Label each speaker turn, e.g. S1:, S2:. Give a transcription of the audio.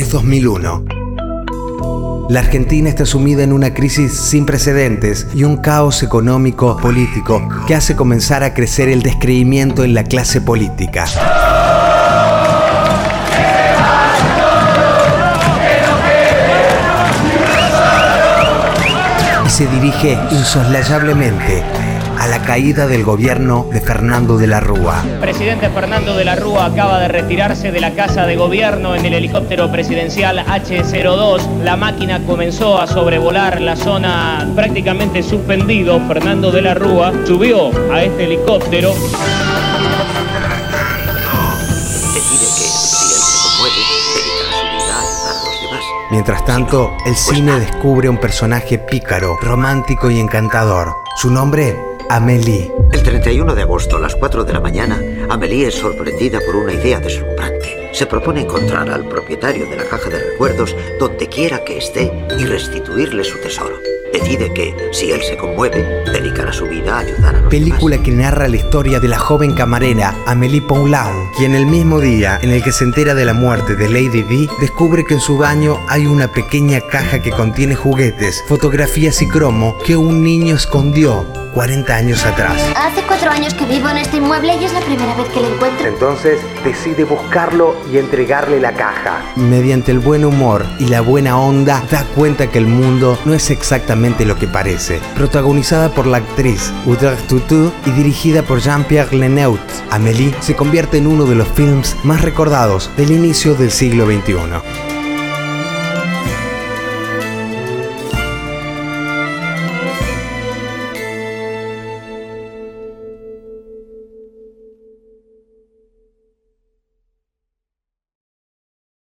S1: Es 2001. La Argentina está sumida en una crisis sin precedentes y un caos económico político que hace comenzar a crecer el descreimiento en la clase política. Y se dirige insoslayablemente a la caída del gobierno de Fernando de la Rúa.
S2: Presidente Fernando de la Rúa acaba de retirarse de la casa de gobierno en el helicóptero presidencial H-02. La máquina comenzó a sobrevolar la zona prácticamente suspendido. Fernando de la Rúa subió a este helicóptero.
S1: Mientras tanto, el cine descubre un personaje pícaro, romántico y encantador. Su nombre Amélie.
S3: El 31 de agosto a las 4 de la mañana, Amélie es sorprendida por una idea deslumbrante. Se propone encontrar al propietario de la caja de recuerdos donde quiera que esté y restituirle su tesoro. Decide que, si él se conmueve, dedicará su vida a ayudar a los
S1: Película
S3: demás.
S1: que narra la historia de la joven camarera Amélie Poulain, quien el mismo día en el que se entera de la muerte de Lady Di, descubre que en su baño hay una pequeña caja que contiene juguetes, fotografías y cromo que un niño escondió 40 años atrás.
S4: Hace cuatro años que vivo en este inmueble y es la primera vez que lo encuentro.
S1: Entonces decide buscarlo y entregarle la caja. Mediante el buen humor y la buena onda, da cuenta que el mundo no es exactamente lo que parece. Protagonizada por la actriz Audrey Tautou y dirigida por Jean-Pierre Leneut, Amélie se convierte en uno de los films más recordados del inicio del siglo XXI.